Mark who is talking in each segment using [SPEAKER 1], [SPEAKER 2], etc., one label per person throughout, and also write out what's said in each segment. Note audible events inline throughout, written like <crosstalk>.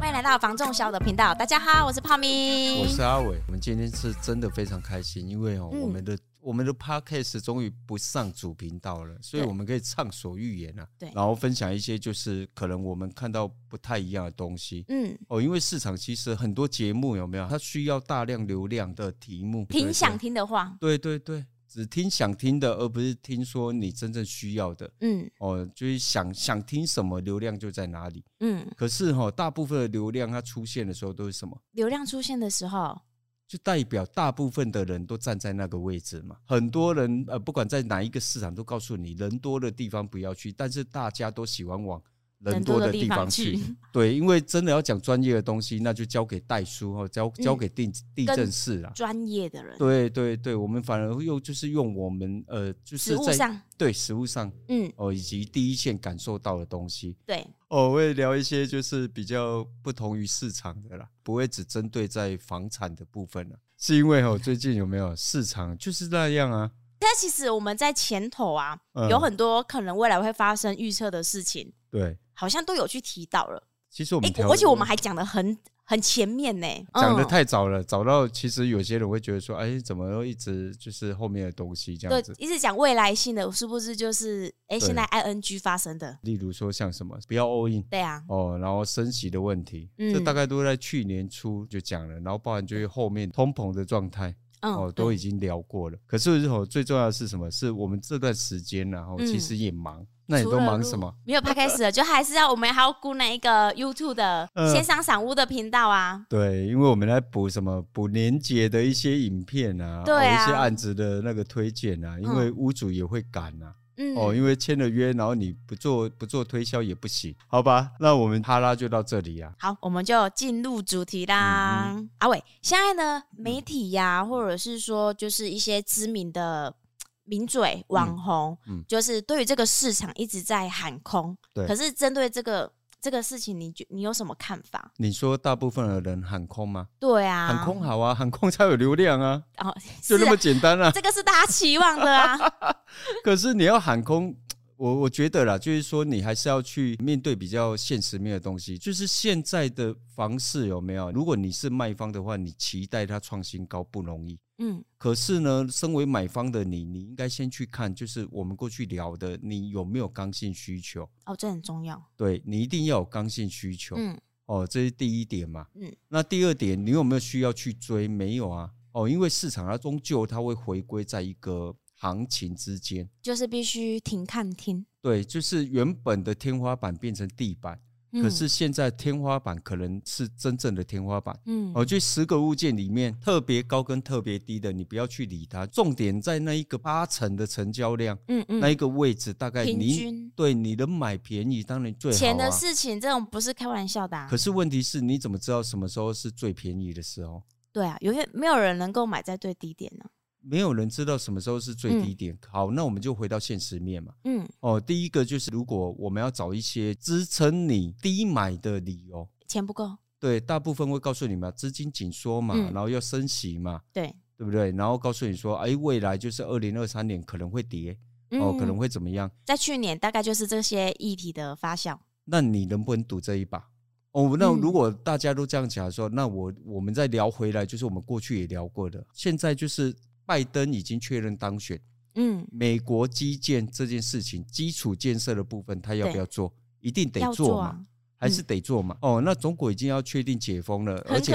[SPEAKER 1] 欢迎来到房仲小的频道，大家好，我是泡咪，
[SPEAKER 2] 我是阿伟。我们今天是真的非常开心，因为哦，嗯、我们的我们的 podcast 终于不上主频道了，所以我们可以畅所欲言啊。对，然后分享一些就是可能我们看到不太一样的东西。嗯，哦，因为市场其实很多节目有没有？它需要大量流量的题目，
[SPEAKER 1] 挺想听的话。
[SPEAKER 2] 对对对。只听想听的，而不是听说你真正需要的。嗯，哦，就是想想听什么，流量就在哪里。嗯，可是哈，大部分的流量它出现的时候都是什么？
[SPEAKER 1] 流量出现的时候，
[SPEAKER 2] 就代表大部分的人都站在那个位置嘛。很多人呃，不管在哪一个市场，都告诉你人多的地方不要去，但是大家都喜欢往。人多的地方去，<laughs> 对，因为真的要讲专业的东西，那就交给代书哦交交给地地震室啦。
[SPEAKER 1] 专业的人，
[SPEAKER 2] 对对对，我们反而又就是用我们呃，就是在上对实物上，嗯，哦，以及第一线感受到的东西，
[SPEAKER 1] 对，
[SPEAKER 2] 哦，我会聊一些就是比较不同于市场的啦，不会只针对在房产的部分了，是因为哦，最近有没有市场就是那样啊？
[SPEAKER 1] 但其实我们在前头啊，有很多可能未来会发生预测的事情，
[SPEAKER 2] 对。
[SPEAKER 1] 好像都有去提到了。
[SPEAKER 2] 其实我们、欸，
[SPEAKER 1] 而且我们还讲的很很前面呢，
[SPEAKER 2] 讲的太早了，早到其实有些人会觉得说，哎、欸，怎么一直就是后面的东西这样子？
[SPEAKER 1] 对，一直讲未来性的，是不是就是哎、欸，现在 ING 发生的？
[SPEAKER 2] 例如说像什么，不要 all in，
[SPEAKER 1] 对啊，
[SPEAKER 2] 哦，然后升息的问题，嗯、这大概都在去年初就讲了，然后包含就是后面通膨的状态，嗯、哦，都已经聊过了。嗯、可是哦，最重要的是什么？是我们这段时间然后其实也忙。嗯那你都忙什么？
[SPEAKER 1] 没有拍开始了，就还是要我们还要顾那一个 <laughs> YouTube 的线上赏屋的频道啊。
[SPEAKER 2] 对，因为我们来补什么补年节的一些影片啊，对啊，一些案子的那个推荐啊，因为屋主也会赶啊。嗯。哦，因为签了约，然后你不做不做推销也不行，好吧？那我们哈拉就到这里啊。
[SPEAKER 1] 好，我们就进入主题啦。阿伟，现在呢，媒体呀、啊，或者是说，就是一些知名的。名嘴网红，嗯，嗯就是对于这个市场一直在喊空，对。可是针对这个这个事情，你觉你有什么看法？
[SPEAKER 2] 你说大部分的人喊空吗？
[SPEAKER 1] 对啊，
[SPEAKER 2] 喊空好啊，喊空才有流量啊，哦，<laughs> 就那么简单啊。
[SPEAKER 1] 这个是大家期望的啊。<laughs>
[SPEAKER 2] 可是你要喊空。我我觉得啦，就是说你还是要去面对比较现实面的东西。就是现在的房市有没有？如果你是卖方的话，你期待它创新高不容易。嗯。可是呢，身为买方的你，你应该先去看，就是我们过去聊的，你有没有刚性需求？
[SPEAKER 1] 哦，这很重要。
[SPEAKER 2] 对，你一定要有刚性需求。嗯。哦，这是第一点嘛。嗯。那第二点，你有没有需要去追？没有啊。哦，因为市场它终究它会回归在一个。行情之间，
[SPEAKER 1] 就是必须停看听。
[SPEAKER 2] 对，就是原本的天花板变成地板，嗯、可是现在天花板可能是真正的天花板。嗯，哦，就十个物件里面特别高跟特别低的，你不要去理它。重点在那一个八成的成交量，嗯嗯，那一个位置大概你平均对你能买便宜，当然最好、啊。
[SPEAKER 1] 钱的事情，这种不是开玩笑的、啊。
[SPEAKER 2] 可是问题是，你怎么知道什么时候是最便宜的时候？
[SPEAKER 1] 对啊，永远没有人能够买在最低点呢。
[SPEAKER 2] 没有人知道什么时候是最低点。嗯、好，那我们就回到现实面嘛。嗯，哦，第一个就是，如果我们要找一些支撑你低买的理由，
[SPEAKER 1] 钱不够。
[SPEAKER 2] 对，大部分会告诉你们资金紧缩嘛，嗯、然后要升息嘛，
[SPEAKER 1] 对，
[SPEAKER 2] 对不对？然后告诉你说，哎，未来就是二零二三年可能会跌，嗯、哦，可能会怎么样？
[SPEAKER 1] 在去年大概就是这些议题的发酵。
[SPEAKER 2] 那你能不能赌这一把？哦，那如果大家都这样讲说，嗯、那我我们再聊回来，就是我们过去也聊过的，现在就是。拜登已经确认当选，嗯，美国基建这件事情，基础建设的部分，他要不要做？一定得做嘛，还是得做嘛？哦，那中国已经要确定解封了，而且，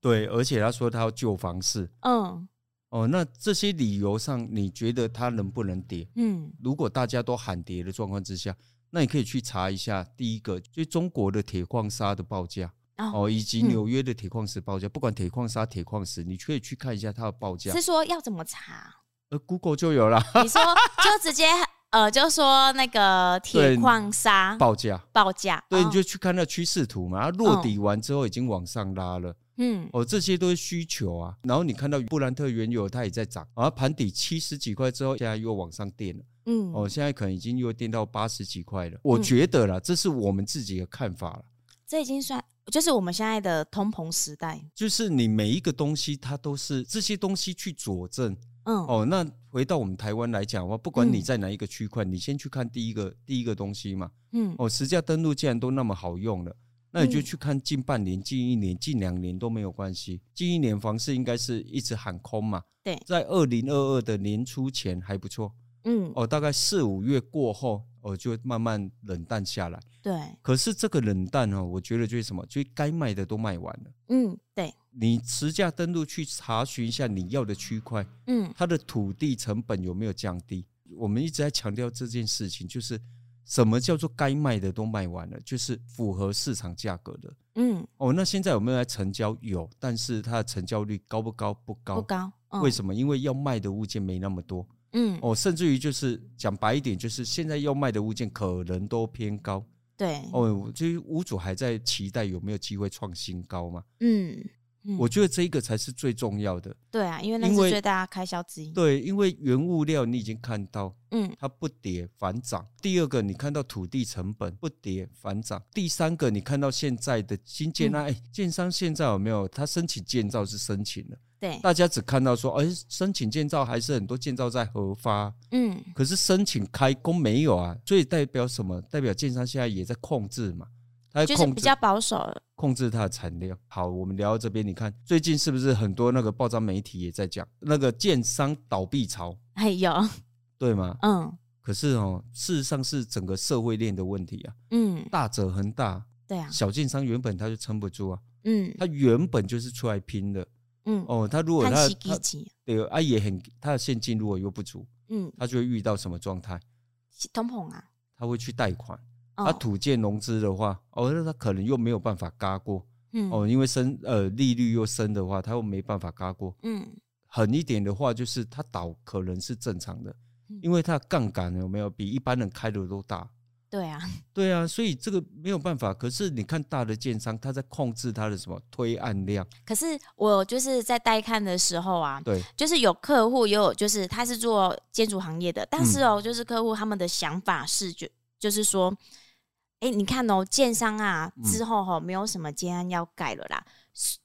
[SPEAKER 2] 对，而且他说他要救房市，嗯，哦，那这些理由上，你觉得他能不能跌？嗯，如果大家都喊跌的状况之下，那你可以去查一下，第一个就中国的铁矿砂的报价。哦，以及纽约的铁矿石报价，嗯、不管铁矿砂、铁矿石，你可以去看一下它的报价。
[SPEAKER 1] 是说要怎么查？
[SPEAKER 2] 呃，Google 就有了。<laughs>
[SPEAKER 1] 你说就直接呃，就说那个铁矿砂
[SPEAKER 2] 报价，
[SPEAKER 1] 报价。
[SPEAKER 2] 对，你就去看那趋势图嘛，它落底完之后已经往上拉了。嗯，哦，这些都是需求啊。然后你看到布兰特原油它也在涨，然后盘底七十几块之后，现在又往上垫了。嗯，哦，现在可能已经又垫到八十几块了。我觉得啦，这是我们自己的看法了。
[SPEAKER 1] 这已经算。就是我们现在的通膨时代，
[SPEAKER 2] 就是你每一个东西，它都是这些东西去佐证，嗯，哦，那回到我们台湾来讲的话，不管你在哪一个区块，嗯、你先去看第一个第一个东西嘛。嗯，哦，实价登录既然都那么好用了，那你就去看近半年、近一年、近两年都没有关系。近一年房市应该是一直喊空嘛。
[SPEAKER 1] 对，
[SPEAKER 2] 在二零二二的年初前还不错。嗯，哦，大概四五月过后，哦，就慢慢冷淡下来。
[SPEAKER 1] 对，
[SPEAKER 2] 可是这个冷淡哦，我觉得就是什么，就该卖的都卖完了。
[SPEAKER 1] 嗯，对。
[SPEAKER 2] 你持价登录去查询一下你要的区块，嗯，它的土地成本有没有降低？我们一直在强调这件事情，就是什么叫做该卖的都卖完了，就是符合市场价格的。嗯，哦，那现在有没有来成交？有，但是它的成交率高不高？不高，
[SPEAKER 1] 不高。
[SPEAKER 2] 为什么？因为要卖的物件没那么多。嗯，哦，甚至于就是讲白一点，就是现在要卖的物件可能都偏高。
[SPEAKER 1] 对，
[SPEAKER 2] 哦，就是屋主还在期待有没有机会创新高嘛？嗯。嗯、我觉得这一个才是最重要的。
[SPEAKER 1] 对啊，因为那是最大开销之一。
[SPEAKER 2] 对，因为原物料你已经看到，嗯，它不跌反涨。第二个，你看到土地成本不跌反涨。第三个，你看到现在的新建案，哎、嗯，建商现在有没有？他申请建造是申请了，
[SPEAKER 1] 对，
[SPEAKER 2] 大家只看到说，哎，申请建造还是很多建造在核发，嗯，可是申请开工没有啊？所以代表什么？代表建商现在也在控制嘛。它
[SPEAKER 1] 就是比较保守了，
[SPEAKER 2] 控制它的产量。好，我们聊到这边，你看最近是不是很多那个报章媒体也在讲那个建商倒闭潮？
[SPEAKER 1] 哎有，
[SPEAKER 2] 对吗？嗯。可是哦，事实上是整个社会链的问题啊。嗯。大者恒大。
[SPEAKER 1] 对啊。
[SPEAKER 2] 小建商原本他就撑不住啊。嗯。他原本就是出来拼的。嗯。哦，他如果他他对啊也很他的现金如果又不足，嗯，他就会遇到什么状态？
[SPEAKER 1] 通膨啊。
[SPEAKER 2] 他会去贷款。他土建融资的话，哦，那他可能又没有办法嘎过，嗯，哦，因为升呃利率又升的话，他又没办法嘎过，嗯，狠一点的话，就是他倒可能是正常的，因为他的杠杆有没有比一般人开的都大？
[SPEAKER 1] 对啊，<laughs>
[SPEAKER 2] 对啊，所以这个没有办法。可是你看大的建商，他在控制他的什么推案量？
[SPEAKER 1] 可是我就是在带看的时候啊，
[SPEAKER 2] 对，
[SPEAKER 1] 就是有客户也有，就是他是做建筑行业的，但是哦，就是客户他们的想法是就就是说。哎、欸，你看哦，建商啊，之后哈没有什么建案要盖了啦，嗯、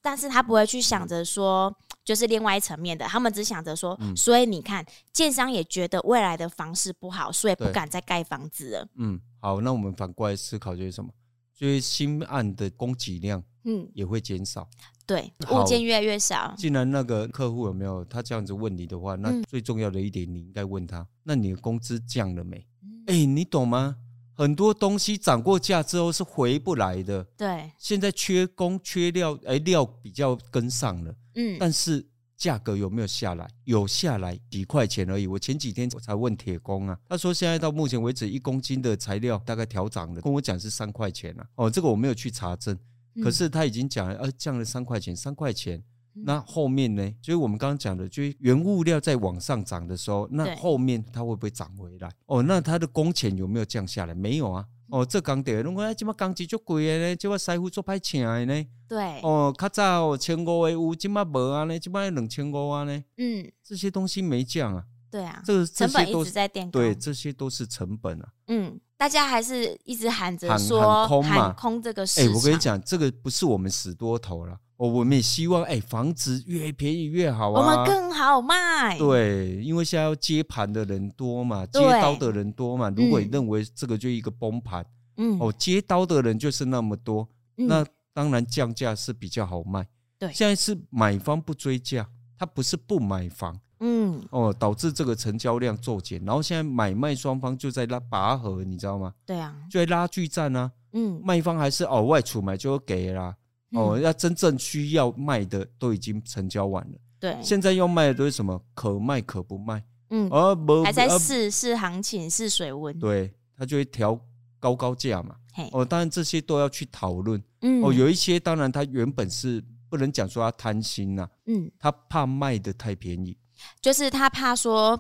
[SPEAKER 1] 但是他不会去想着说，就是另外一层面的，他们只想着说，嗯、所以你看，建商也觉得未来的房市不好，所以不敢再盖房子了。
[SPEAKER 2] 嗯，好，那我们反过来思考就是什么？就是新案的供给量，嗯，也会减少。
[SPEAKER 1] 对，物件越来越少。
[SPEAKER 2] 既然那个客户有没有他这样子问你的话，那最重要的一点，你应该问他，那你的工资降了没？哎、欸，你懂吗？很多东西涨过价之后是回不来的。
[SPEAKER 1] 对，
[SPEAKER 2] 现在缺工缺料，哎，料比较跟上了，嗯，但是价格有没有下来？有下来几块钱而已。我前几天我才问铁工啊，他说现在到目前为止一公斤的材料大概调涨了，跟我讲是三块钱啊。哦，这个我没有去查证，可是他已经讲了，呃，降了三块钱，三块钱。那后面呢？就是我们刚刚讲的，就是原物料在往上涨的时候，那后面它会不会涨回来？哦，那它的工钱有没有降下来？没有啊。哦，这钢铁，如果哎，这么钢筋就贵的呢，这么师傅做派请的呢？
[SPEAKER 1] 对。
[SPEAKER 2] 哦，较早千五的有，这么无啊呢？这么两千五啊呢？嗯，这些东西没降啊。
[SPEAKER 1] 对啊。
[SPEAKER 2] 这个
[SPEAKER 1] 成本一直在垫高。
[SPEAKER 2] 对，这些都是成本啊。
[SPEAKER 1] 嗯，大家还是一直喊着说喊空嘛，喊空这个市场。
[SPEAKER 2] 哎，我跟你讲，这个不是我们死多头了。哦，我们也希望，哎，房子越便宜越好啊，
[SPEAKER 1] 我们更好卖。
[SPEAKER 2] 对，因为现在要接盘的人多嘛，接刀的人多嘛。如果你认为这个就一个崩盘，嗯，哦，接刀的人就是那么多，那当然降价是比较好卖。
[SPEAKER 1] 对，
[SPEAKER 2] 现在是买方不追价，他不是不买房，嗯，哦，导致这个成交量骤减，然后现在买卖双方就在拉拔河，你知道吗？
[SPEAKER 1] 对啊，
[SPEAKER 2] 就在拉锯战啊，嗯，卖方还是哦外出买就给啦。哦，要真正需要卖的都已经成交完了。
[SPEAKER 1] 对，
[SPEAKER 2] 现在要卖的都是什么？可卖可不卖。
[SPEAKER 1] 嗯，而不还在试试行情，试水温。
[SPEAKER 2] 对，他就会调高高价嘛。哦，当然这些都要去讨论。嗯，哦，有一些当然他原本是不能讲说他贪心呐。嗯，他怕卖的太便宜，
[SPEAKER 1] 就是他怕说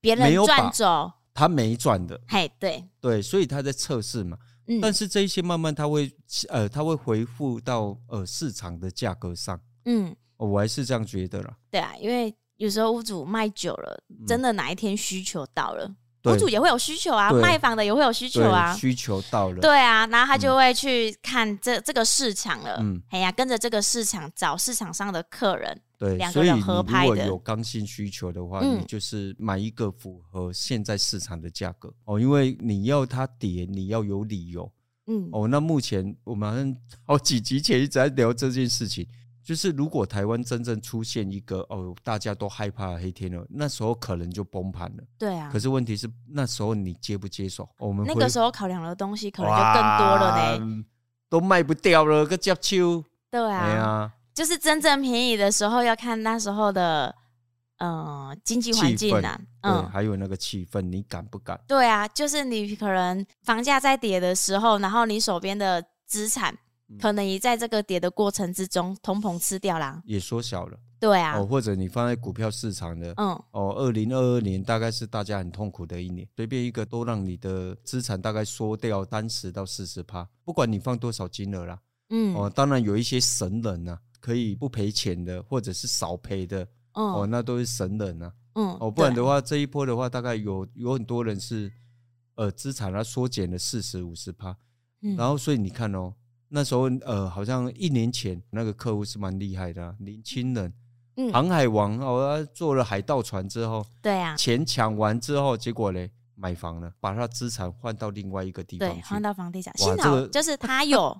[SPEAKER 1] 别人赚走，
[SPEAKER 2] 他没赚的。
[SPEAKER 1] 嘿，对
[SPEAKER 2] 对，所以他在测试嘛。但是这一些慢慢它会呃，它会回复到呃市场的价格上。嗯，我还是这样觉得啦。
[SPEAKER 1] 对啊，因为有时候屋主卖久了，真的哪一天需求到了，屋主也会有需求啊，卖房的也会有需求啊，
[SPEAKER 2] 需求到了，
[SPEAKER 1] 对啊，然后他就会去看这这个市场了，嗯，哎呀，跟着这个市场找市场上的客人，
[SPEAKER 2] 对，
[SPEAKER 1] 两个人合拍的。
[SPEAKER 2] 所以你如果有刚性需求的话，你就是买一个符合现在市场的价格。哦，因为你要它跌，你要有理由，嗯，哦，那目前我们好几集前一直在聊这件事情。就是如果台湾真正出现一个哦，大家都害怕黑天鹅，那时候可能就崩盘了。
[SPEAKER 1] 对啊。
[SPEAKER 2] 可是问题是那时候你接不接受？我们
[SPEAKER 1] 那个时候考量的东西可能就更多了呢，
[SPEAKER 2] 都卖不掉了，个接秋。
[SPEAKER 1] 对啊。对啊。就是真正便宜的时候，要看那时候的呃经济环境啊，
[SPEAKER 2] 嗯，还有那个气氛，你敢不敢？
[SPEAKER 1] 对啊，就是你可能房价在跌的时候，然后你手边的资产。可能也在这个跌的过程之中，通膨吃掉啦，
[SPEAKER 2] 也缩小了。
[SPEAKER 1] 对啊，
[SPEAKER 2] 哦，或者你放在股票市场的，嗯，哦，二零二二年大概是大家很痛苦的一年，随便一个都让你的资产大概缩掉三十到四十趴，不管你放多少金额啦，嗯，哦，当然有一些神人呐、啊，可以不赔钱的，或者是少赔的，嗯，哦，那都是神人呐、啊，嗯，哦，不然的话，这一波的话，大概有有很多人是，呃，资产它缩减了四十五十趴，嗯，然后所以你看哦。那时候，呃，好像一年前那个客户是蛮厉害的、啊，年轻人，嗯，航海王哦，他坐了海盗船之后，
[SPEAKER 1] 对啊，
[SPEAKER 2] 钱抢完之后，结果嘞，买房了，把他资产换到另外一个地方去，
[SPEAKER 1] 换到房地产。幸好就是他 <laughs> 有，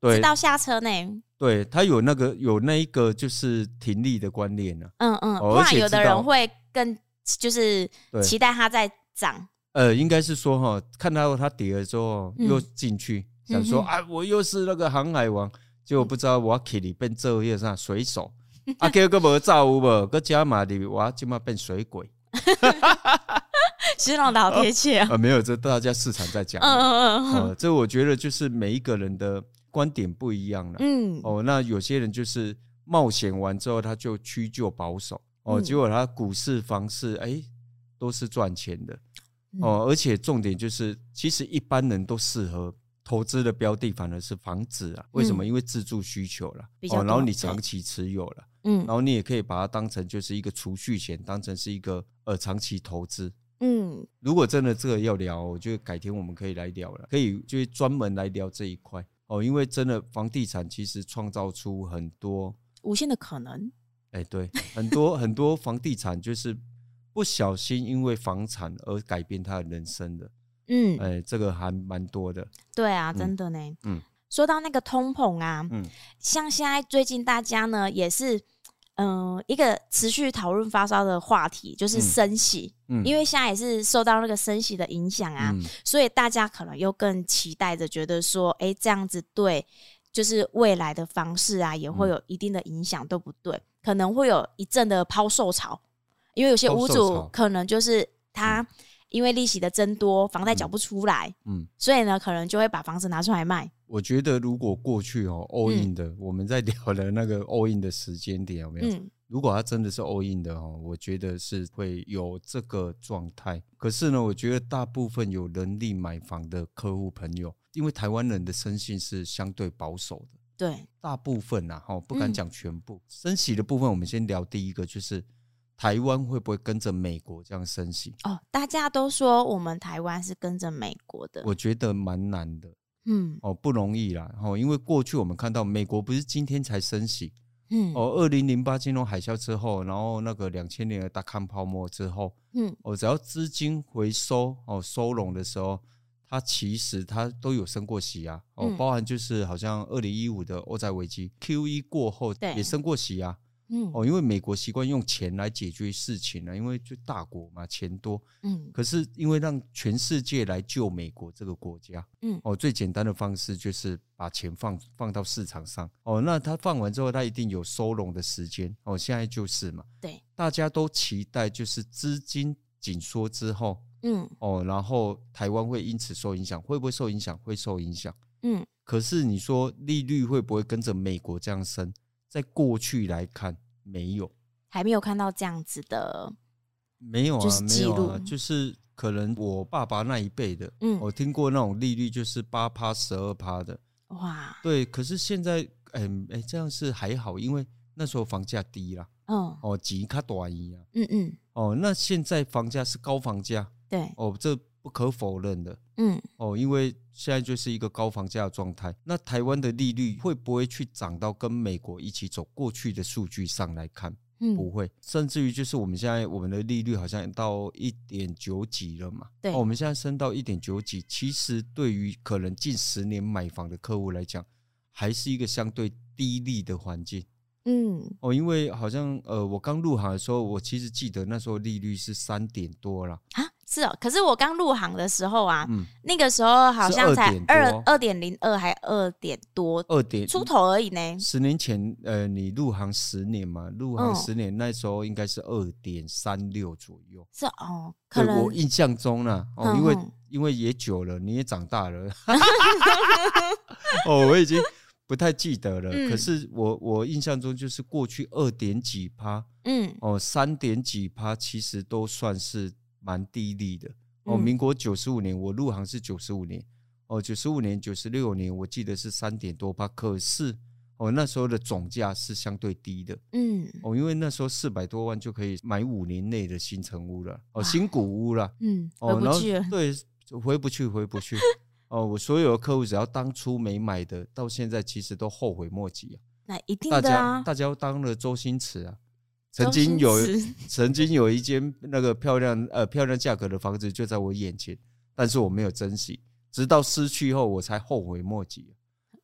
[SPEAKER 1] 对，知道下车呢，
[SPEAKER 2] 对他有那个有那一个就是停利的观念呢、
[SPEAKER 1] 啊，嗯嗯，不然有的人会更就是期待它在涨，
[SPEAKER 2] 呃，应该是说哈，看到它跌了之后又进去。嗯想说啊，我又是那个航海王，结果不知道我去里变这业上水手，<laughs> 啊，结果无造无无，搁加码的我今嘛变水鬼，
[SPEAKER 1] 形容的好贴切啊！
[SPEAKER 2] 没有，这大家市场在讲，嗯嗯嗯，这我觉得就是每一个人的观点不一样了，嗯，哦，那有些人就是冒险完之后他就屈就保守，哦，结果他股市、房市，哎，都是赚钱的，哦，而且重点就是，其实一般人都适合。投资的标的反而是房子啊？为什么？因为自住需求了，哦，然后你长期持有了，嗯，然后你也可以把它当成就是一个储蓄险，当成是一个呃长期投资，嗯。如果真的这个要聊，我觉得改天我们可以来聊了，可以就专门来聊这一块哦，因为真的房地产其实创造出很多
[SPEAKER 1] 无限的可能。
[SPEAKER 2] 哎，对，很多 <laughs> 很多房地产就是不小心因为房产而改变他的人生的。嗯，哎、欸，这个还蛮多的。
[SPEAKER 1] 对啊，真的呢。嗯，说到那个通膨啊，嗯，像现在最近大家呢也是，嗯、呃，一个持续讨论发烧的话题就是升息。嗯，因为现在也是受到那个升息的影响啊，嗯、所以大家可能又更期待着，觉得说，哎、欸，这样子对，就是未来的方式啊，也会有一定的影响，对不对？可能会有一阵的抛售潮，因为有些屋主可能就是他。嗯因为利息的增多，房贷缴不出来，嗯，嗯，所以呢，可能就会把房子拿出来卖。
[SPEAKER 2] 我觉得如果过去哦，all in 的，嗯、我们在聊的那个 all in 的时间点有没有？嗯、如果它真的是 all in 的哦，我觉得是会有这个状态。可是呢，我觉得大部分有能力买房的客户朋友，因为台湾人的生性是相对保守的，
[SPEAKER 1] 对，大
[SPEAKER 2] 部分呐，哈，不敢讲全部。升息的部分，我们先聊第一个，就是。台湾会不会跟着美国这样升息？
[SPEAKER 1] 哦，大家都说我们台湾是跟着美国的，
[SPEAKER 2] 我觉得蛮难的，嗯，哦，不容易啦，哦，因为过去我们看到美国不是今天才升息，嗯，哦，二零零八金融海啸之后，然后那个两千年的大康泡沫之后，嗯，哦，只要资金回收哦收拢的时候，它其实它都有升过息啊，哦，包含就是好像二零一五的欧债危机 QE 过后也升过息啊。嗯哦，因为美国习惯用钱来解决事情呢，因为就大国嘛，钱多。嗯，可是因为让全世界来救美国这个国家，嗯，哦，最简单的方式就是把钱放放到市场上。哦，那他放完之后，他一定有收拢的时间。哦，现在就是嘛，
[SPEAKER 1] 对，
[SPEAKER 2] 大家都期待就是资金紧缩之后，嗯，哦，然后台湾会因此受影响，会不会受影响？会受影响。嗯，可是你说利率会不会跟着美国这样升？在过去来看，没有，
[SPEAKER 1] 还没有看到这样子的，
[SPEAKER 2] 没有啊，没有啊，就是可能我爸爸那一辈的，嗯，我听过那种利率就是八趴、十二趴的，哇，对，可是现在，哎、欸、哎，这样是还好，因为那时候房价低啦，嗯，哦，几卡短一啊，嗯嗯，哦，那现在房价是高房价，
[SPEAKER 1] 对，
[SPEAKER 2] 哦，这不可否认的。嗯，哦，因为现在就是一个高房价的状态，那台湾的利率会不会去涨到跟美国一起走？过去的数据上来看，嗯，不会，甚至于就是我们现在我们的利率好像到一点九几了嘛，
[SPEAKER 1] 对，
[SPEAKER 2] 哦，我们现在升到一点九几，其实对于可能近十年买房的客户来讲，还是一个相对低利的环境。嗯，哦，因为好像呃，我刚入行的时候，我其实记得那时候利率是三点多了
[SPEAKER 1] 啊，是哦。可是我刚入行的时候啊，嗯，那个时候好像才二二点零二，还二点多，
[SPEAKER 2] 二点
[SPEAKER 1] 出头而已呢。
[SPEAKER 2] 十年前，呃，你入行十年嘛，入行十年那时候应该是二点三六左右。
[SPEAKER 1] 是哦，可能
[SPEAKER 2] 我印象中呢，哦，因为因为也久了，你也长大了，<laughs> 哦，我已经。不太记得了，嗯、可是我我印象中就是过去二点几趴，嗯，哦，三点几趴，其实都算是蛮低利的。哦，民国九十五年我入行是九十五年，哦，九十五年、九十六年，我记得是三点多吧，可是哦那时候的总价是相对低的，嗯，哦，因为那时候四百多万就可以买五年内的新城屋了，哦，新古屋了，
[SPEAKER 1] 嗯，哦，然后
[SPEAKER 2] 对，回不去，回不去。哦，我所有的客户只要当初没买的，到现在其实都后悔莫及啊。
[SPEAKER 1] 那一定的啊，
[SPEAKER 2] 大家大家都当了周星驰啊，曾经有 <laughs> 曾经有一间那个漂亮呃漂亮价格的房子就在我眼前，但是我没有珍惜，直到失去后我才后悔莫及。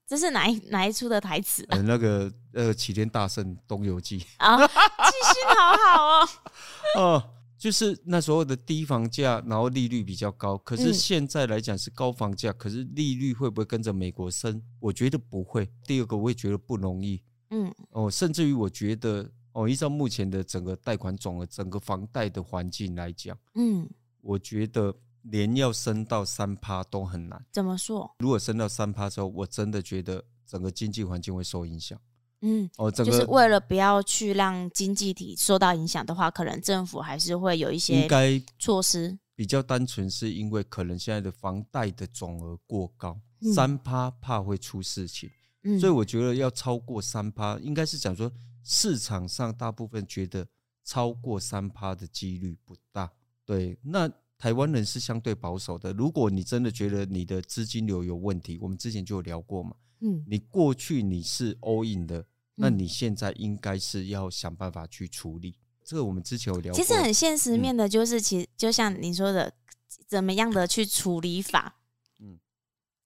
[SPEAKER 1] 这是哪一哪一出的台词？
[SPEAKER 2] 呃，那个呃齐天大圣东游记
[SPEAKER 1] 啊，记性好好哦。<laughs>
[SPEAKER 2] 哦。就是那时候的低房价，然后利率比较高。可是现在来讲是高房价，可是利率会不会跟着美国升？我觉得不会。第二个，我也觉得不容易。嗯，哦，甚至于我觉得，哦，依照目前的整个贷款总额、整个房贷的环境来讲，嗯，我觉得连要升到三趴都很难。
[SPEAKER 1] 怎么说？
[SPEAKER 2] 如果升到三趴之后，我真的觉得整个经济环境会受影响。
[SPEAKER 1] 嗯，哦，就是为了不要去让经济体受到影响的话，可能政府还是会有一些措施。
[SPEAKER 2] 比较单纯是因为可能现在的房贷的总额过高，三趴、嗯、怕会出事情，嗯、所以我觉得要超过三趴，应该是讲说市场上大部分觉得超过三趴的几率不大。对，那台湾人是相对保守的。如果你真的觉得你的资金流有问题，我们之前就有聊过嘛。嗯，你过去你是 all in 的，那你现在应该是要想办法去处理。这个我们之前有聊过。
[SPEAKER 1] 其实很现实面的，就是其实就像你说的，怎么样的去处理法？嗯，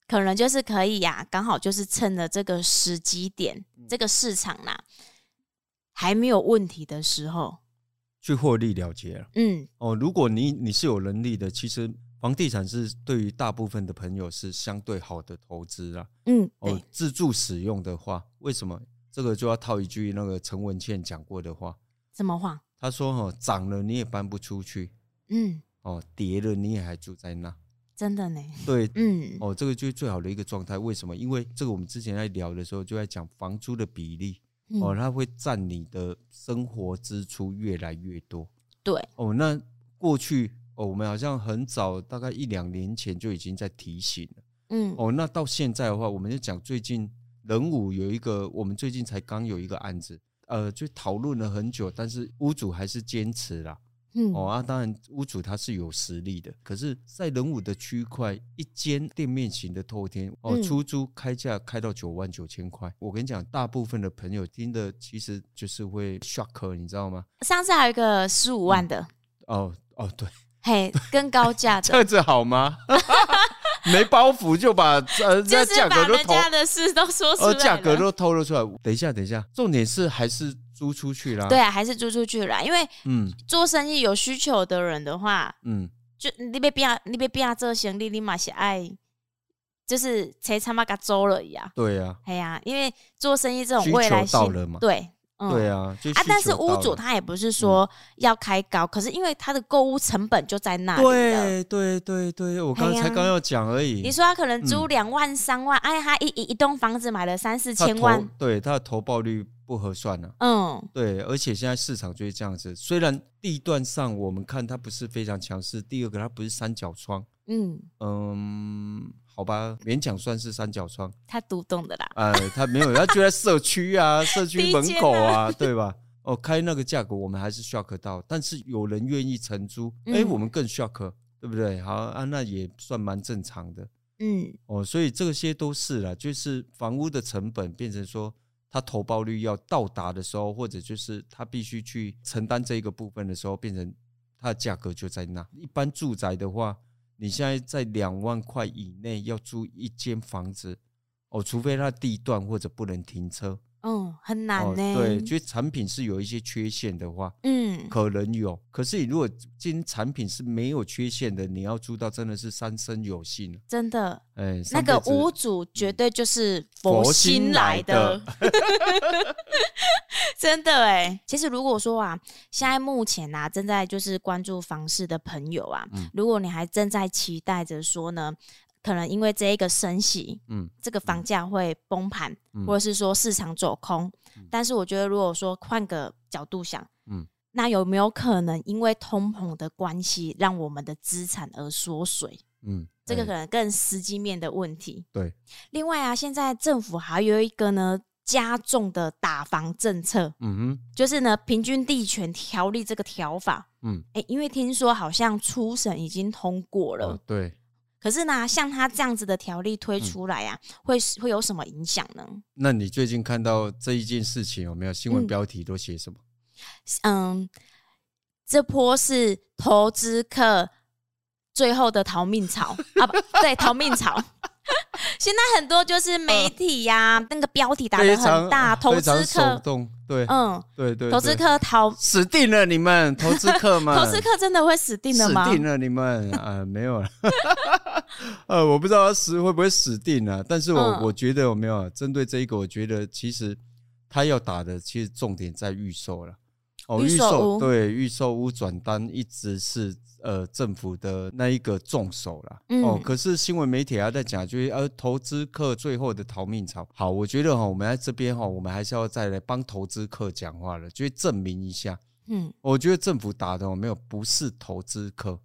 [SPEAKER 1] 可能就是可以呀，刚好就是趁着这个时机点，这个市场呐还没有问题的时候，
[SPEAKER 2] 去获利了结了。嗯，哦，如果你你是有能力的，其实。房地产是对于大部分的朋友是相对好的投资啊。嗯，哦，自住使用的话，为什么这个就要套一句那个陈文茜讲过的话？
[SPEAKER 1] 什么话？
[SPEAKER 2] 他说：“哦，涨了你也搬不出去，嗯，哦，跌了你也还住在那，
[SPEAKER 1] 真的呢。”
[SPEAKER 2] 对，嗯，哦，这个就是最好的一个状态。为什么？因为这个我们之前在聊的时候就在讲房租的比例，哦，它会占你的生活支出越来越多。
[SPEAKER 1] 对，
[SPEAKER 2] 哦，那过去。哦，我们好像很早，大概一两年前就已经在提醒了。嗯，哦，那到现在的话，我们就讲最近人武有一个，我们最近才刚有一个案子，呃，就讨论了很久，但是屋主还是坚持啦。嗯，哦啊，当然屋主他是有实力的，可是，在人武的区块，一间店面型的透天，哦，出租开价开到九万九千块。我跟你讲，大部分的朋友听的其实就是会 shock，你知道吗？
[SPEAKER 1] 上次还有一个十五万的。
[SPEAKER 2] 嗯、哦哦，对。
[SPEAKER 1] 嘿，更高价的 <laughs>
[SPEAKER 2] 这样子好吗？<laughs> 没包袱就把呃，
[SPEAKER 1] 就是把人家的事都说出来，
[SPEAKER 2] 价格都透露出来。等一下，等一下，重点是还是租出去啦。
[SPEAKER 1] 对啊，还是租出去啦。因为嗯，做生意有需求的人的话，嗯，就你别变，你别变做行李，你嘛是爱，就是才他妈给租了一
[SPEAKER 2] 样。对呀，
[SPEAKER 1] 哎呀，因为做生意这种未来性，对。
[SPEAKER 2] 嗯、对啊，
[SPEAKER 1] 啊，但是屋主他也不是说要开高，嗯、可是因为他的购物成本就在那里。
[SPEAKER 2] 对对对对，我刚才刚要讲而已。
[SPEAKER 1] 你说他可能租两万三万，哎、嗯，他一一一栋房子买了三四千万，
[SPEAKER 2] 对，他的投报率不合算呢、啊。嗯，对，而且现在市场就是这样子，虽然地段上我们看它不是非常强势，第二个它不是三角窗。嗯嗯。好吧，勉强算是三角窗，
[SPEAKER 1] 他独栋的啦。
[SPEAKER 2] 呃，他没有，他就在社区啊，<laughs> 社区门口啊，对吧？哦，开那个价格，我们还是 shock 到，但是有人愿意承租，哎、嗯欸，我们更 shock，对对不对？好啊，那也算蛮正常的。
[SPEAKER 1] 嗯，
[SPEAKER 2] 哦，所以这些都是了，就是房屋的成本变成说，它投报率要到达的时候，或者就是它必须去承担这个部分的时候，变成它的价格就在那。一般住宅的话，你现在在两万块以内要租一间房子，哦，除非它地段或者不能停车。
[SPEAKER 1] 嗯，很难呢、
[SPEAKER 2] 哦。对，就产品是有一些缺陷的话，
[SPEAKER 1] 嗯，
[SPEAKER 2] 可能有。可是你如果今天产品是没有缺陷的，你要租到真的是三生有幸。
[SPEAKER 1] 真的，
[SPEAKER 2] 哎，
[SPEAKER 1] 那个屋主绝对就是佛心来的。<laughs> 真的哎，其实如果说啊，现在目前啊，正在就是关注房市的朋友啊，嗯、如果你还正在期待着说呢。可能因为这一个升息，嗯，这个房价会崩盘，嗯、或者是说市场走空。嗯、但是我觉得，如果说换个角度想，嗯，那有没有可能因为通膨的关系，让我们的资产而缩水？嗯，这个可能更实际面的问题。
[SPEAKER 2] 对。
[SPEAKER 1] 另外啊，现在政府还有一个呢加重的打房政策，嗯哼，就是呢平均地权条例这个条法，嗯，哎、欸，因为听说好像初审已经通过了，
[SPEAKER 2] 哦、对。
[SPEAKER 1] 可是呢，像他这样子的条例推出来呀、啊，嗯、会会有什么影响呢？
[SPEAKER 2] 那你最近看到这一件事情有没有新闻标题都写什么？
[SPEAKER 1] 嗯，这波是投资客最后的逃命潮 <laughs> 啊！不对，逃命潮。<laughs> 现在很多就是媒体呀、啊，呃、那个标题打的很大，投资客
[SPEAKER 2] 对，
[SPEAKER 1] 嗯，
[SPEAKER 2] 对对，
[SPEAKER 1] 投资客逃
[SPEAKER 2] 死定了，你们投资客 <laughs> 们，
[SPEAKER 1] 投资客真的会死定了吗？
[SPEAKER 2] 死定了，你们啊，没有了，<laughs> 呃，我不知道他死会不会死定了，但是我、嗯、我觉得有没有针对这一个，我觉得其实他要打的其实重点在预售了，哦，预售对预售屋转单一直是。呃，政府的那一个重手啦、嗯、哦，可是新闻媒体还在讲，就是呃，投资客最后的逃命潮。好，我觉得哈，我们在这边哈，我们还是要再来帮投资客讲话了，就证明一下。嗯，我觉得政府打的没有不是投资客，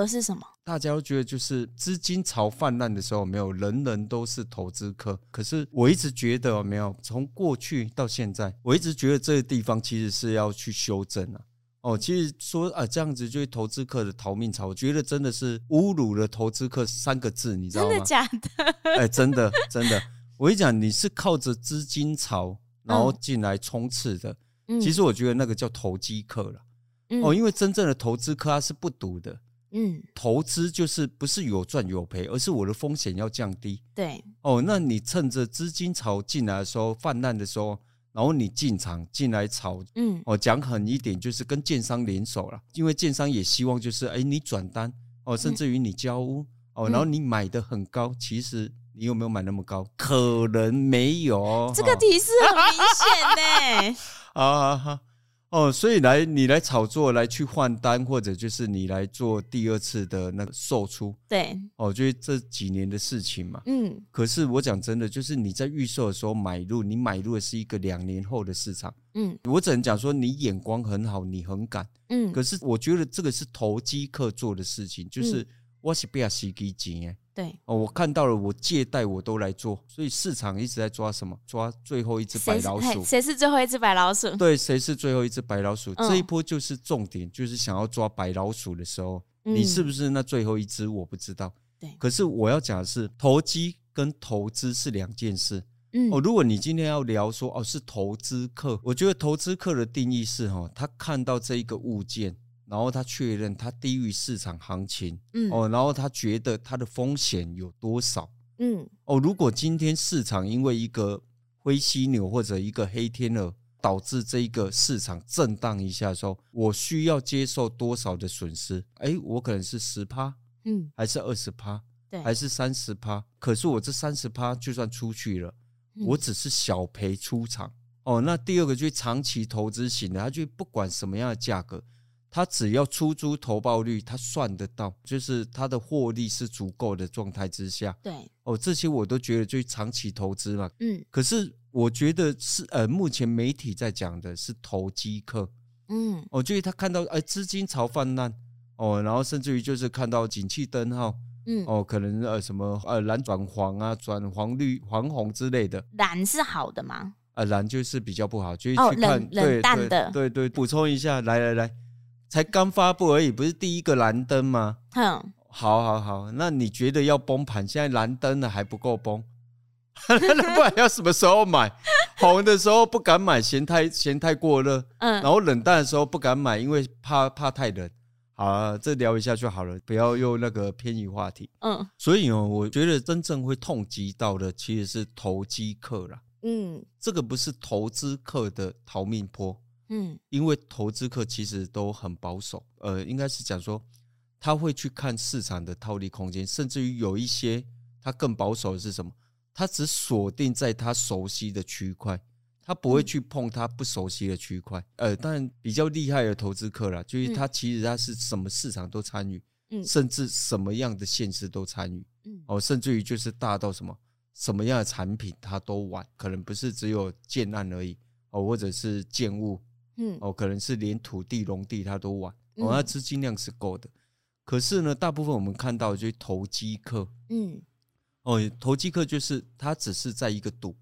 [SPEAKER 1] 而是什么？
[SPEAKER 2] 大家都觉得就是资金潮泛滥的时候，没有人人都是投资客。可是我一直觉得没有，从过去到现在，我一直觉得这个地方其实是要去修正了。哦，其实说啊，这样子就是投资客的逃命潮，我觉得真的是侮辱了“投资客”三个字，你知道吗？
[SPEAKER 1] 真的假的？
[SPEAKER 2] 哎，真的真的，<laughs> 我跟你讲，你是靠着资金潮然后进来冲刺的，嗯、其实我觉得那个叫投机客了。嗯、哦，因为真正的投资客他是不赌的，嗯，投资就是不是有赚有赔，而是我的风险要降低。
[SPEAKER 1] 对，
[SPEAKER 2] 哦，那你趁着资金潮进来的时候，泛滥的时候。然后你进场进来炒，嗯，哦，讲狠一点就是跟建商联手了，因为建商也希望就是，哎，你转单哦，甚至于你交屋哦，然后你买的很高，其实你有没有买那么高？可能没有。
[SPEAKER 1] 这个提示很明显呢。<laughs>
[SPEAKER 2] 啊哈。哦，所以来你来炒作，来去换单，或者就是你来做第二次的那个售出，
[SPEAKER 1] 对，
[SPEAKER 2] 哦，就是这几年的事情嘛。嗯，可是我讲真的，就是你在预售的时候买入，你买入的是一个两年后的市场。嗯，我只能讲说你眼光很好，你很敢。嗯，可是我觉得这个是投机客做的事情，就是我是不要洗给钱。
[SPEAKER 1] 对
[SPEAKER 2] 哦，我看到了，我借贷我都来做，所以市场一直在抓什么？抓最后一只白老鼠。
[SPEAKER 1] 谁是最后一只白老鼠？
[SPEAKER 2] 对，谁是最后一只白老鼠？嗯、这一波就是重点，就是想要抓白老鼠的时候，嗯、你是不是那最后一只？我不知道。
[SPEAKER 1] 对，
[SPEAKER 2] 可是我要讲的是，投机跟投资是两件事。
[SPEAKER 1] 嗯，
[SPEAKER 2] 哦，如果你今天要聊说哦是投资客，我觉得投资客的定义是哈，他看到这一个物件。然后他确认他低于市场行情，嗯哦，然后他觉得他的风险有多少，嗯哦，如果今天市场因为一个灰犀牛或者一个黑天鹅导致这一个市场震荡一下的时候，我需要接受多少的损失？哎，我可能是十趴，嗯，还是二十趴，
[SPEAKER 1] 对，
[SPEAKER 2] 还是三十趴？可是我这三十趴就算出去了，我只是小赔出场。哦，那第二个就是长期投资型的，他就不管什么样的价格。他只要出租投报率，他算得到，就是他的获利是足够的状态之下。
[SPEAKER 1] 对，
[SPEAKER 2] 哦，这些我都觉得就长期投资嘛。嗯，可是我觉得是呃，目前媒体在讲的是投机客。嗯，哦，就是他看到哎资金潮泛滥，哦，然后甚至于就是看到景气灯号，嗯，哦，可能呃什么呃蓝转黄啊，转黄绿黄红之类的。
[SPEAKER 1] 蓝是好的吗？
[SPEAKER 2] 呃，蓝就是比较不好，就是去看、哦、冷冷淡的。对对，对，补充一下，来来来。才刚发布而已，不是第一个蓝灯吗？哼，好好好，那你觉得要崩盘？现在蓝灯了还不够崩，<laughs> 那不然要什么时候买？红的时候不敢买，嫌太嫌太过热。嗯，然后冷淡的时候不敢买，因为怕怕太冷。好了，这聊一下就好了，不要用那个偏移话题。嗯，所以哦，我觉得真正会痛击到的其实是投机客啦。嗯，这个不是投资客的逃命坡。嗯，因为投资客其实都很保守。呃，应该是讲说。他会去看市场的套利空间，甚至于有一些他更保守的是什么？他只锁定在他熟悉的区块，他不会去碰他不熟悉的区块。呃，当然比较厉害的投资客啦，就是他其实他是什么市场都参与，甚至什么样的现实都参与，哦，甚至于就是大到什么什么样的产品他都玩，可能不是只有建案而已，哦，或者是建物，嗯，哦，可能是连土地、农地他都玩，哦，他资金量是够的。可是呢，大部分我们看到就是投机客，嗯，哦，投机客就是他只是在一个赌，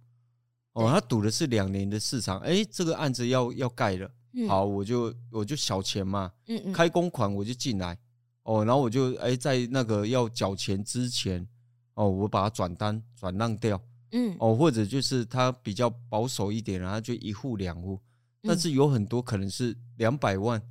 [SPEAKER 2] 哦，他赌的是两年的市场，哎，这个案子要要盖了，好，我就我就小钱嘛，嗯嗯，开工款我就进来，哦，然后我就哎在那个要缴钱之前，哦，我把它转单转让掉，嗯，哦，或者就是他比较保守一点，然后就一户两户，但是有很多可能是两百万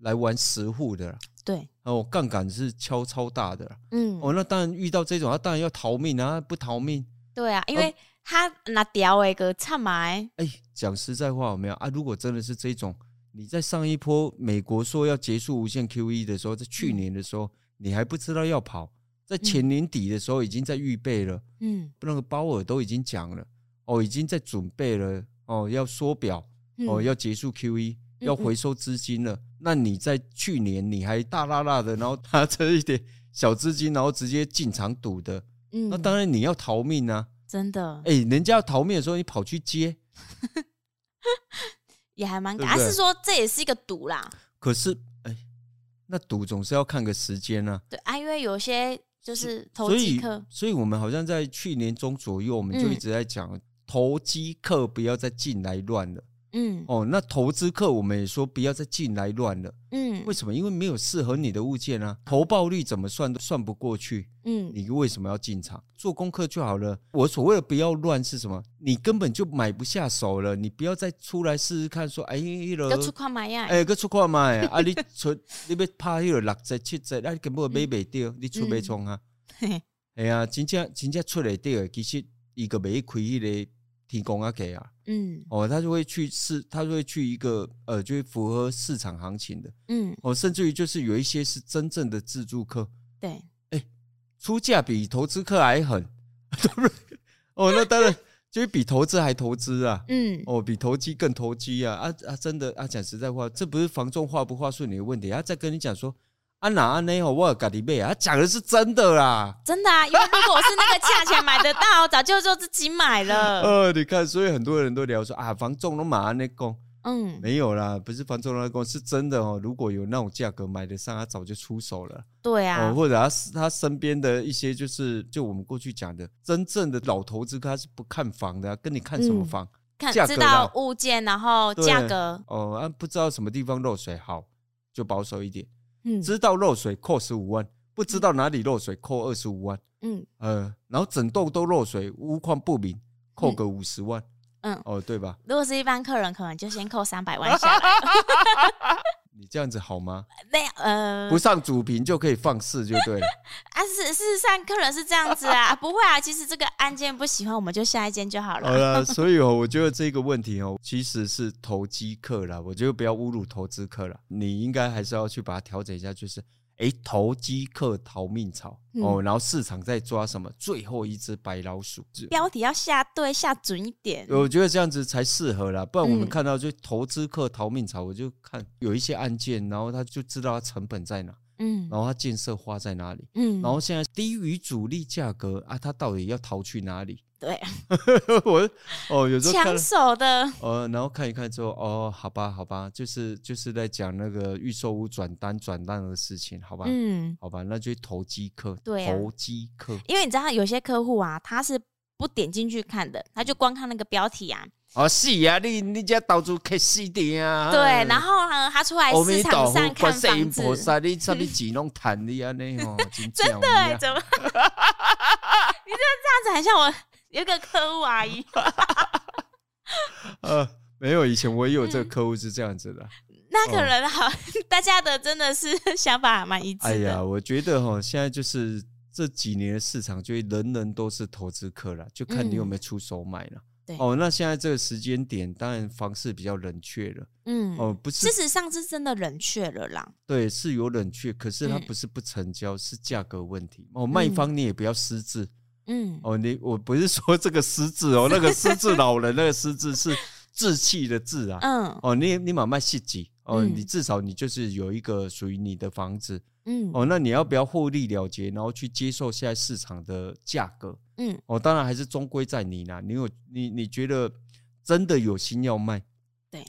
[SPEAKER 2] 来玩十户的。
[SPEAKER 1] 对。
[SPEAKER 2] 哦，杠杆是敲超大的，嗯，哦，那当然遇到这种，他当然要逃命啊，不逃命，
[SPEAKER 1] 对啊，因为他拿掉一个唱埋，
[SPEAKER 2] 哎，讲实在话有没有？啊？如果真的是这种，你在上一波美国说要结束无限 QE 的时候，在去年的时候，你还不知道要跑，在前年底的时候已经在预备了，嗯，那个鲍尔都已经讲了，哦，已经在准备了，哦，要缩表，哦，要结束 QE，要回收资金了。那你在去年你还大辣辣的，然后拿着一点小资金，然后直接进场赌的，嗯，那当然你要逃命啊，
[SPEAKER 1] 真的，
[SPEAKER 2] 哎，人家要逃命的时候，你跑去接，<laughs>
[SPEAKER 1] 也还蛮，还是说这也是一个赌啦？
[SPEAKER 2] 可是，哎，那赌总是要看个时间啊，
[SPEAKER 1] 对啊，因为有些就是投机客，
[SPEAKER 2] 所以我们好像在去年中左右，我们就一直在讲投机客不要再进来乱了。嗯哦，那投资客我们也说不要再进来乱了。嗯，为什么？因为没有适合你的物件啊，投报率怎么算都算不过去。嗯，你为什么要进场？做功课就好了。我所谓的不要乱是什么？你根本就买不下手了，你不要再出来试试看。说哎，
[SPEAKER 1] 个出快买呀！
[SPEAKER 2] 哎，个出快买啊！你出你要拍那个六折七折，那根本买不掉，你出没冲啊？哎呀，真正真正出来掉，其实一个没亏那个。提供啊给啊，嗯，哦，他就会去市，他就会去一个呃，就会符合市场行情的，嗯，哦，甚至于就是有一些是真正的自助客，
[SPEAKER 1] 对，
[SPEAKER 2] 哎、欸，出价比投资客还狠，<laughs> 对不对？哦，那当然就是比投资还投资啊，嗯，哦，比投机更投机啊，啊啊，真的啊，讲实在话，这不是房仲话不话术你的问题，他在跟你讲说。啊哪安那哦，我有家己买啊，讲的是真的啦，
[SPEAKER 1] 真的啊，因为如果是那个价钱买得到，<laughs> 早就就自己买了。
[SPEAKER 2] 呃，你看，所以很多人都聊说啊，房仲都马上那讲，嗯，没有啦，不是房仲那讲，是真的哦。如果有那种价格买得上，他早就出手了。
[SPEAKER 1] 对啊，
[SPEAKER 2] 或者他他身边的一些，就是就我们过去讲的，真正的老投资客他是不看房的，跟你看什么房？
[SPEAKER 1] 看知道物件，然后价格。
[SPEAKER 2] 哦，啊，不知道什么地方漏水，好，就保守一点。知道漏水扣十五万，不知道哪里漏水扣二十五万。嗯，呃，然后整栋都漏水，屋况不明，扣个五十万。嗯，哦，对吧？
[SPEAKER 1] 如果是一般客人，可能就先扣三百万下来。<laughs>
[SPEAKER 2] 你这样子好吗？
[SPEAKER 1] 没有呃，
[SPEAKER 2] 不上主屏就可以放肆就对了。<laughs>
[SPEAKER 1] 啊，事事实上客人是这样子啊，<laughs> 不会啊。其实这个案件不喜欢，我们就下一间就好了。
[SPEAKER 2] 好了，所以哦，我觉得这个问题哦，其实是投机客啦。我觉得不要侮辱投资客了，你应该还是要去把它调整一下，就是。哎，投机客逃命潮、嗯、哦，然后市场在抓什么？最后一只白老鼠。
[SPEAKER 1] 标题要下对，下准一点。
[SPEAKER 2] 我觉得这样子才适合啦，不然我们看到就投资客逃命潮，我就看有一些案件，然后他就知道他成本在哪，嗯，然后它建设花在哪里，嗯，然后现在低于主力价格啊，它到底要逃去哪里？<laughs>
[SPEAKER 1] 对，
[SPEAKER 2] 我哦，有时候
[SPEAKER 1] 抢手的，
[SPEAKER 2] 呃，然后看一看之后，哦，好吧，好吧，就是就是在讲那个预售屋转单转单的事情，好吧，嗯，好吧，那就投机客，
[SPEAKER 1] 对、
[SPEAKER 2] 啊，投机客，
[SPEAKER 1] 因为你知道有些客户啊，他是不点进去看的，他就光看那个标题啊。
[SPEAKER 2] 哦，是啊，你你家到处开死店啊。
[SPEAKER 1] 对，然后呢，他出来市场上看房子。观世音菩萨，
[SPEAKER 2] 你什么钱拢谈的啊？你哦，
[SPEAKER 1] 真的哎，怎么？<laughs> 你这这样子很像我有一个客户阿姨。<laughs>
[SPEAKER 2] 呃，没有，以前我也有这个客户是这样子的。
[SPEAKER 1] 嗯、那个人好，大家的真的是想法还蛮一致的。
[SPEAKER 2] 哎呀，我觉得哈，现在就是这几年的市场，就人人都是投资客了，就看你有没有出手买了。哦，那现在这个时间点，当然房市比较冷却了。嗯，哦，不是，
[SPEAKER 1] 事实上是真的冷却了啦。
[SPEAKER 2] 对，是有冷却，可是它不是不成交，嗯、是价格问题。哦，卖方你也不要失智。嗯，哦，你我不是说这个失智哦，那个失智 <laughs> 老人那个失智是志气的志啊。嗯，哦，你你买卖细己哦，你至少你就是有一个属于你的房子。嗯，哦，那你要不要获利了结，然后去接受现在市场的价格？嗯，哦，当然还是终归在你啦。你有你你觉得真的有心要卖，
[SPEAKER 1] 对，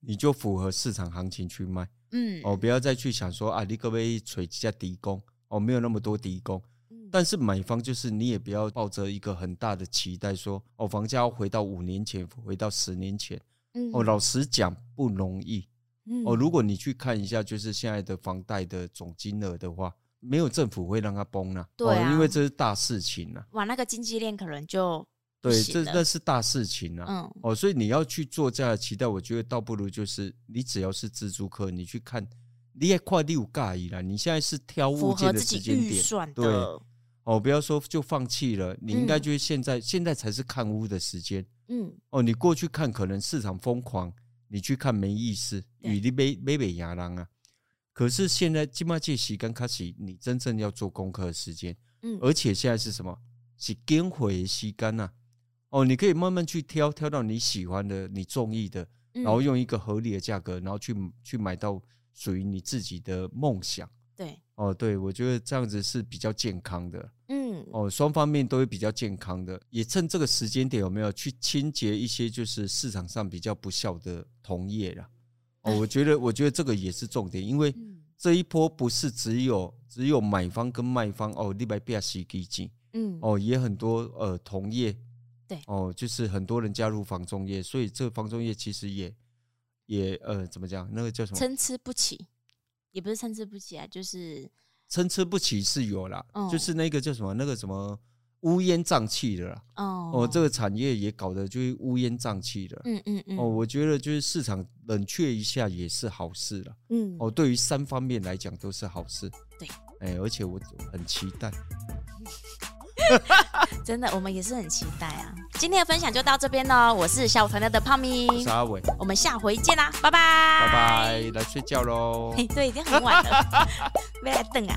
[SPEAKER 2] 你就符合市场行情去卖。嗯，哦，不要再去想说啊，你可不可以锤几下低工？哦，没有那么多低工。嗯，但是买方就是你也不要抱着一个很大的期待说，哦，房价要回到五年前，回到十年前。嗯，哦，老实讲不容易。嗯、哦，如果你去看一下，就是现在的房贷的总金额的话，没有政府会让它崩了，对、啊哦，因为这是大事情啊。
[SPEAKER 1] 哇，那个经济链可能就
[SPEAKER 2] 对，这那是大事情啊。嗯，哦，所以你要去做这样的期待，我觉得倒不如就是你只要是自住客，你去看，你也快六盖亿了。你现在是挑物件的时间点，对，哦，不要说就放弃了，你应该就是现在，嗯、现在才是看屋的时间。嗯，哦，你过去看可能市场疯狂。你去看没意思，与你没没被压浪啊。可是现在金马界时间开始，你真正要做功课的时间，嗯，而且现在是什么？是跟回时间呐。哦，你可以慢慢去挑，挑到你喜欢的、你中意的，然后用一个合理的价格，然后去去买到属于你自己的梦想。
[SPEAKER 1] 对，
[SPEAKER 2] 哦，对，我觉得这样子是比较健康的。嗯哦，双方面都会比较健康的，也趁这个时间点有没有去清洁一些就是市场上比较不孝的同业了？哦，我觉得，我觉得这个也是重点，因为这一波不是只有只有买方跟卖方哦，你买不要洗基金，嗯，哦，也很多呃同业，
[SPEAKER 1] 对，
[SPEAKER 2] 哦，就是很多人加入房中业，所以这个房中业其实也也呃怎么讲？那个叫什么？
[SPEAKER 1] 参差不齐，也不是参差不齐啊，就是。
[SPEAKER 2] 参差不齐是有啦，哦、就是那个叫什么，那个什么乌烟瘴气的啦。哦，哦，这个产业也搞得就是乌烟瘴气的。嗯嗯嗯。哦，我觉得就是市场冷却一下也是好事了。嗯。哦，对于三方面来讲都是好事。
[SPEAKER 1] 对。
[SPEAKER 2] 哎，而且我很期待。<laughs>
[SPEAKER 1] 真的，我们也是很期待啊！今天的分享就到这边喽。我是下午团队的胖咪，
[SPEAKER 2] 我是阿伟，
[SPEAKER 1] 我们下回见啦，拜拜，
[SPEAKER 2] 拜拜，来睡觉喽。<laughs>
[SPEAKER 1] 对，已经很晚了，<laughs> 没来等啊。